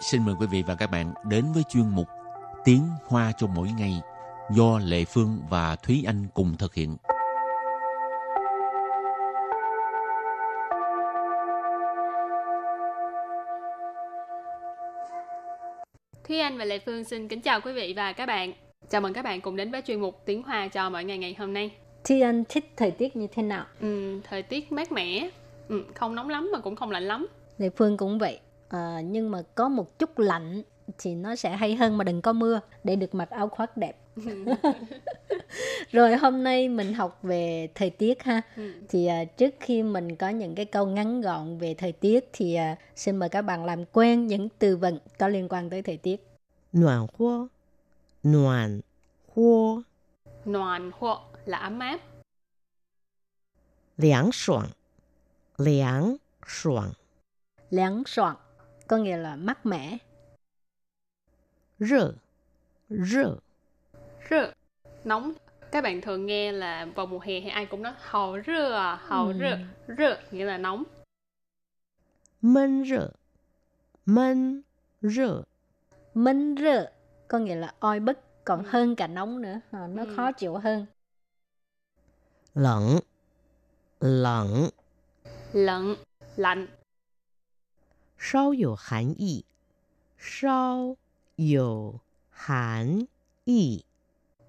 xin mời quý vị và các bạn đến với chuyên mục Tiếng Hoa cho mỗi ngày do Lệ Phương và Thúy Anh cùng thực hiện. Thúy Anh và Lệ Phương xin kính chào quý vị và các bạn. Chào mừng các bạn cùng đến với chuyên mục Tiếng Hoa cho mỗi ngày ngày hôm nay. Thi Anh thích thời tiết như thế nào? Ừ, thời tiết mát mẻ, ừ, không nóng lắm mà cũng không lạnh lắm. Lệ Phương cũng vậy. À, nhưng mà có một chút lạnh thì nó sẽ hay hơn mà đừng có mưa để được mặc áo khoác đẹp. Rồi hôm nay mình học về thời tiết ha. Ừ. Thì uh, trước khi mình có những cái câu ngắn gọn về thời tiết thì uh, xin mời các bạn làm quen những từ vựng có liên quan tới thời tiết. Noạn hoa, noạn hoa. Noạn hoa là ấm áp. Liang soạn, liang soạn. Liang soạn có nghĩa là mát mẻ. Rơ, rơ. Rơ, nóng. Các bạn thường nghe là vào mùa hè thì ai cũng nói hào rơ à, hào ừ. rơ. Rơ nghĩa là nóng. Mân rơ, mân rơ. Mân rơ có nghĩa là oi bức, còn ừ. hơn cả nóng nữa, à, nó ừ. khó chịu hơn. Lạnh, lạnh. Lạnh, lạnh. 稍有寒意，稍有寒意，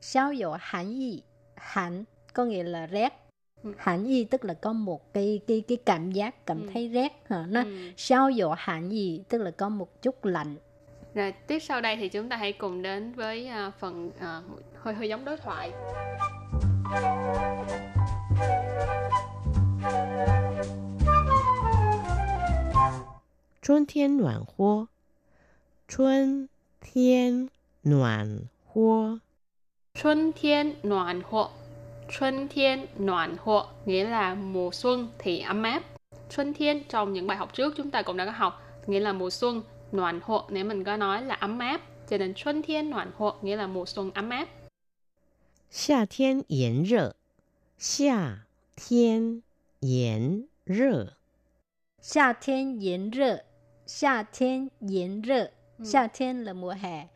稍有寒意，hàn có nghĩa là rét. Hàn y tức là có một cái cái cái cảm giác cảm ừ. thấy rét hả? Nó ừ. sao dụ hàn y tức là có một chút lạnh. Rồi tiếp sau đây thì chúng ta hãy cùng đến với uh, phần uh, hơi hơi giống đối thoại. 春天暖和，春天暖和，春天暖和，xuân thiên暖和nghĩa là mùa xuân thì ấm áp. Xuân thiên trong những bài học trước chúng ta cũng đã có học nghĩa là mùa xuân,暖和nếu mình có nói là ấm áp, cho nên xuân thiên 暖和 nghĩa là mùa xuân ấm áp. 夏天炎热，夏天炎热，夏天炎热。 夏天炎热 夏thiên là mùa hè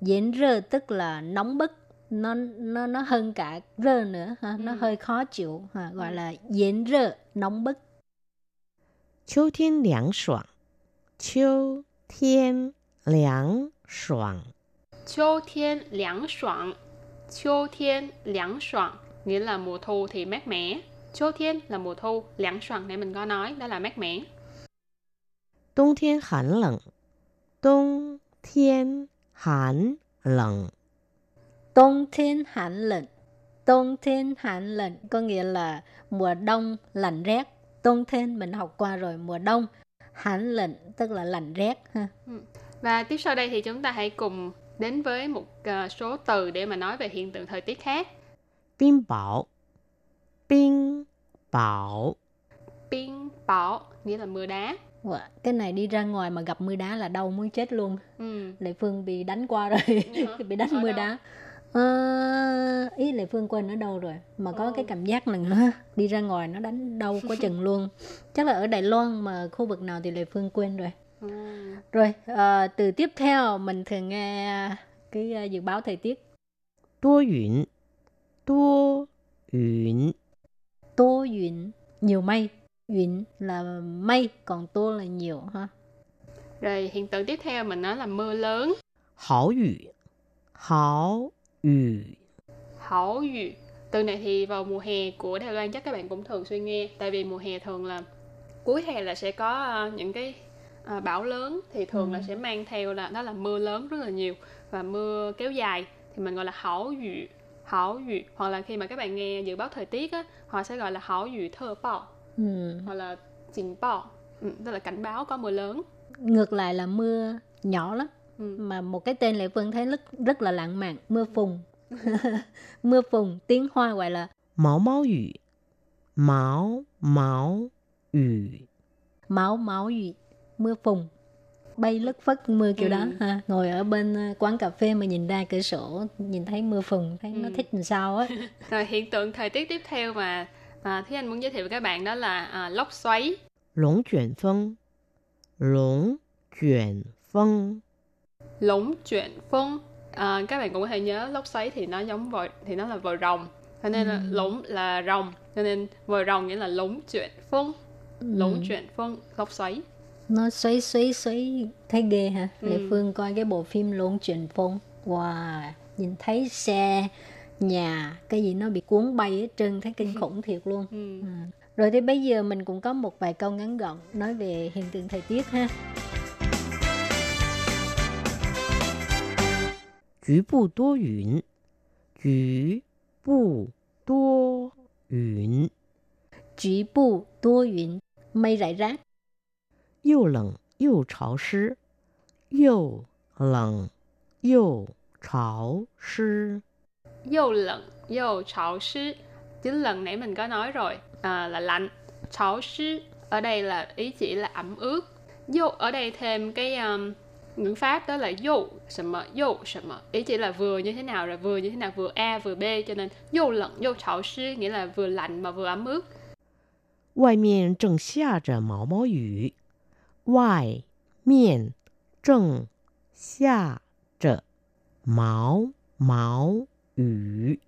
Nhiệt rơ tức là nóng bức nó nó nó hơn cả rơ nữa ha nó hơi khó chịu ha gọi là nhiệt rơ nóng bức 秋天凉爽秋天凉爽秋天凉爽秋天凉爽 nghĩa là mùa thu thì mát mẻ.秋天 là mùa thu, 凉爽 để mình có nói đó là mát mẻ. 冬天寒冷，冬天寒冷，冬天寒冷，冬天寒冷 có nghĩa là mùa đông lạnh rét.冬天 mình học qua rồi, mùa đông. Hàn lạnh tức là lạnh rét ha. Ừ. Và tiếp sau đây thì chúng ta hãy cùng đến với một uh, số từ để mà nói về hiện tượng thời tiết khác. Biên bảo, biên bảo, biên bảo nghĩa là mưa đá. Wow, cái này đi ra ngoài mà gặp mưa đá là đau muốn chết luôn. Ừ. Lệ Phương bị đánh qua rồi, bị đánh ở mưa đâu? đá. À, ý Lệ Phương quên ở đâu rồi mà có ừ. cái cảm giác là đi ra ngoài nó đánh đau quá chừng luôn. Chắc là ở Đài Loan mà khu vực nào thì Lệ Phương quên rồi. Ừ. Rồi à, từ tiếp theo mình thường nghe cái uh, dự báo thời tiết. Đô yến, đô yến, đô yến, nhiều mây. Yến là mây, còn tô là nhiều ha. Rồi hiện tượng tiếp theo mình nói là mưa lớn. Hảo yu. Hảo yu. Hảo yu. Từ này thì vào mùa hè của Đài Loan chắc các bạn cũng thường xuyên nghe. Tại vì mùa hè thường là cuối hè là sẽ có uh, những cái uh, bão lớn thì thường ừ. là sẽ mang theo là đó là mưa lớn rất là nhiều và mưa kéo dài thì mình gọi là hảo yu hảo yu hoặc là khi mà các bạn nghe dự báo thời tiết á họ sẽ gọi là hảo yu thơ bạo ừ. hoặc là trình bò ừ, tức là cảnh báo có mưa lớn ngược lại là mưa nhỏ lắm ừ. mà một cái tên lệ vân thấy rất rất là lãng mạn mưa phùn mưa phùn tiếng hoa gọi là máu máu yu máu máu yu máu mưa phùn bay lất phất mưa kiểu ừ. đó ha ngồi ở bên ờ, quán cà phê mà nhìn ra cửa sổ nhìn thấy mưa phùn thấy ừ. nó thích làm sao á rồi hiện tượng thời tiết tiếp theo mà À, Thúy Anh muốn giới thiệu với các bạn đó là à, lốc xoáy. Lũng chuyển phân. Lũng chuyển phong lũng chuyển phong à, các bạn cũng có thể nhớ lốc xoáy thì nó giống vòi thì nó là vòi rồng. Cho nên là lũng là rồng. Cho nên vòi rồng nghĩa là lũng chuyển phong lũng chuyển phong lốc xoáy. Nó xoáy xoáy xoáy. Thấy ghê hả ừ. lệ phương coi cái bộ phim lũng chuyển phong wow. Nhìn thấy xe nhà cái gì nó bị cuốn bay ở trơn thấy kinh khủng thiệt luôn. Ừ. ừ. Rồi thì bây giờ mình cũng có một vài câu ngắn gọn nói về hiện tượng thời tiết ha. Chú bù tố yến. Chú bù tố yến. Chú bù tố yến. Mây rải rác. Yêu lạnh, yêu trào sư. Yêu lạnh, yêu trào sư 又冷又潮湿。Chứ lần nãy mình có nói rồi à, là lạnh,潮湿 ở đây là ý chỉ là ẩm ướt. Dô ở đây thêm cái um, ngữ pháp đó là dụ什么 dụ 什么 ý chỉ là vừa như thế nào rồi vừa như thế nào vừa a vừa b cho nên dụ lạnh dụ潮湿 nghĩa là vừa lạnh mà vừa ấm ướt 外面正下着毛毛雨，外面正下着毛毛 雨。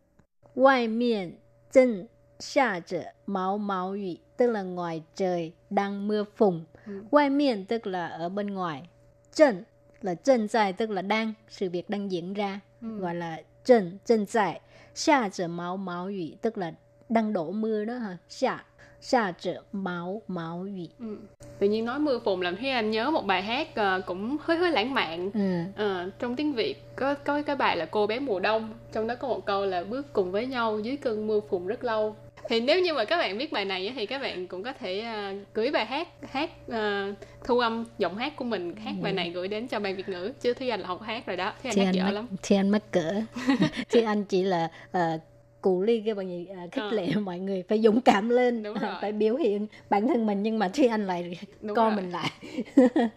外面正下着毛毛雨 tức là ngoài trời đang mưa phùn. Ừ. Ngoài miền tức là ở bên ngoài. Trần là chân tại tức là đang sự việc đang diễn ra ừ. gọi là chân chân tại xả trở máu máu ủy tức là đang đổ mưa đó hả xả xả trở máu máu ừ. tự nhiên nói mưa phùn làm thấy anh nhớ một bài hát uh, cũng hơi hơi lãng mạn. Ừ. uh, trong tiếng việt có có cái bài là cô bé mùa đông trong đó có một câu là bước cùng với nhau dưới cơn mưa phùn rất lâu thì nếu như mà các bạn biết bài này thì các bạn cũng có thể uh, gửi bài hát hát uh, thu âm giọng hát của mình hát bài này gửi đến cho ban việt ngữ. Chứ thúy anh là không hát rồi đó thúy anh hát dở lắm. Thì anh mắc cỡ. Thì anh chỉ là uh, cụ ly cái bằng gì uh, khích lệ mọi người phải dũng cảm lên Đúng rồi. phải biểu hiện bản thân mình nhưng mà thì anh lại Đúng coi rồi. mình lại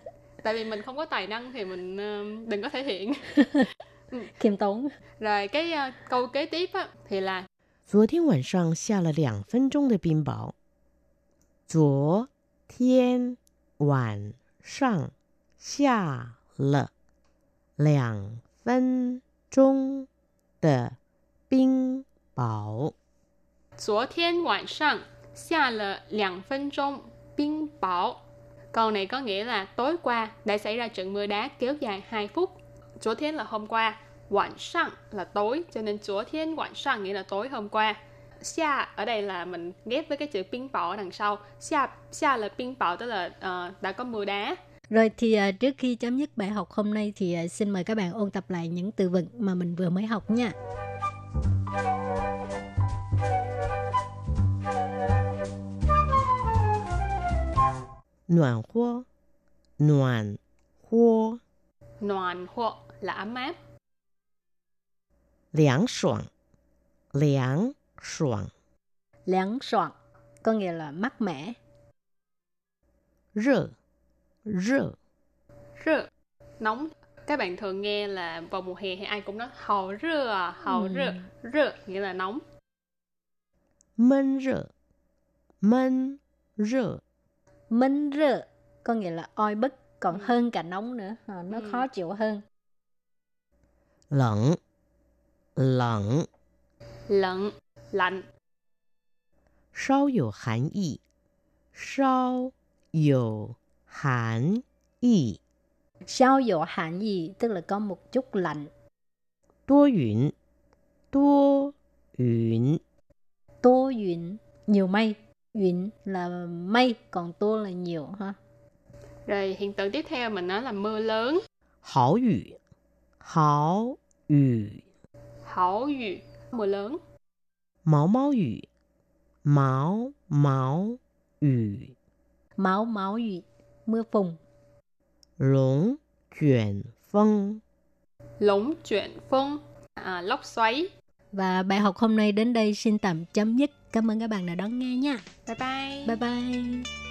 tại vì mình không có tài năng thì mình uh, đừng có thể hiện khiêm tốn rồi cái uh, câu kế tiếp á, thì là 昨天晚上下了两分钟的冰雹。昨天晚上下了两分钟的冰 雹。昨天晚上下了两分钟冰雹。Câu này có nghĩa là tối qua đã xảy ra trận mưa đá kéo dài 2 phút.昨天 là hôm qua, 晚上 là tối, cho nên 昨天晚上 nghĩa là tối hôm qua. Xia ở đây là mình ghép với cái chữ pin bảo ở đằng sau. Xia, xia là pin bảo tức là uh, đã có mưa đá. Rồi thì uh, trước khi chấm dứt bài học hôm nay thì uh, xin mời các bạn ôn tập lại những từ vựng mà mình vừa mới học nha. Noàn hoa Noàn hoa Noàn hoa là ấm áp. 凉爽凉爽凉爽 có nghĩa là mát mẻ. Rơ rơ rơ nóng các bạn thường nghe là vào mùa hè thì ai cũng nói hào rơ à hào ừ. rơ rơ nghĩa là nóng mân rơ mân rơ Minh rơ có nghĩa là oi bức còn ừ. hơn cả nóng nữa, à, nó ừ. khó chịu hơn. Lạnh lạnh lạnh lạnh. Sao có hàn ý. Sao có hàn ý. Sao có hàn ý tức là có một chút lạnh. Đô yun. Đô yun. Đô yun, nhiều mây. Yun là mây, còn tô là nhiều ha. Rồi hiện tượng tiếp theo mình nói là mưa lớn. Hảo yu, hảo yu. Hảo yu, mưa lớn. Máu máu yu, máu máu yu. Máu máu yu, mưa phùn. Lũng chuyển phong. Lũng chuyển phong, à, lốc xoáy. Và bài học hôm nay đến đây xin tạm chấm dứt. Cảm ơn các bạn đã đón nghe nha. Bye bye. Bye bye.